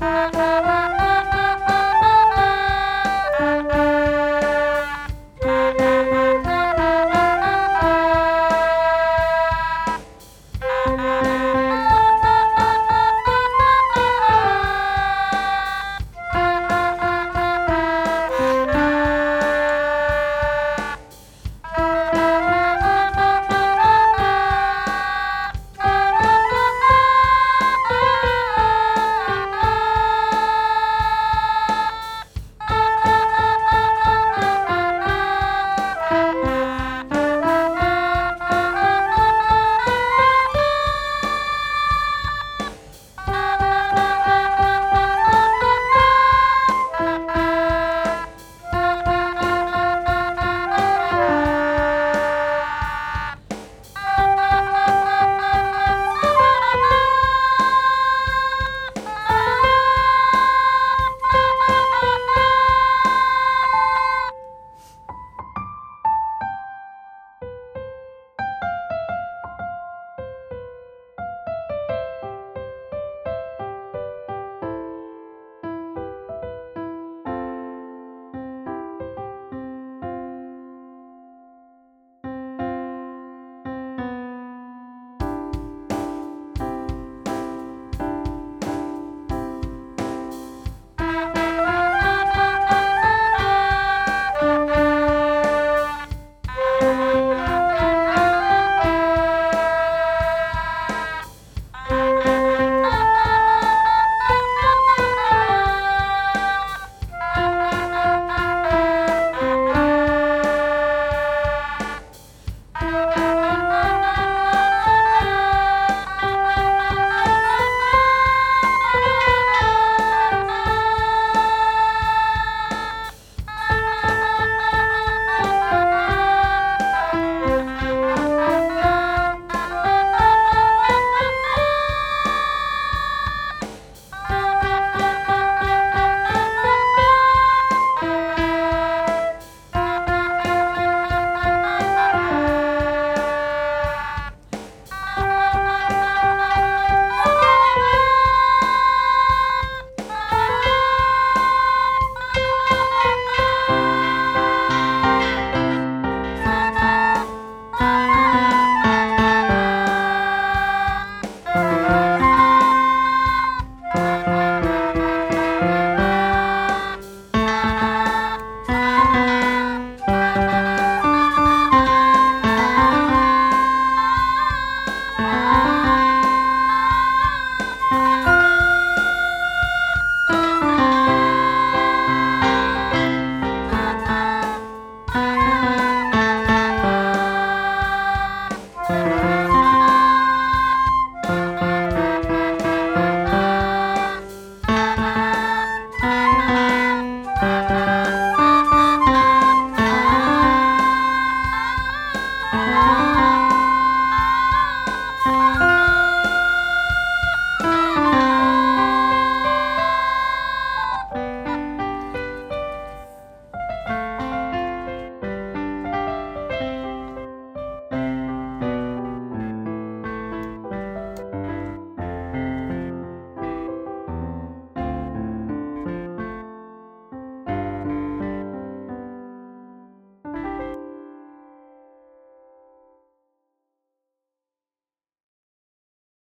Bye.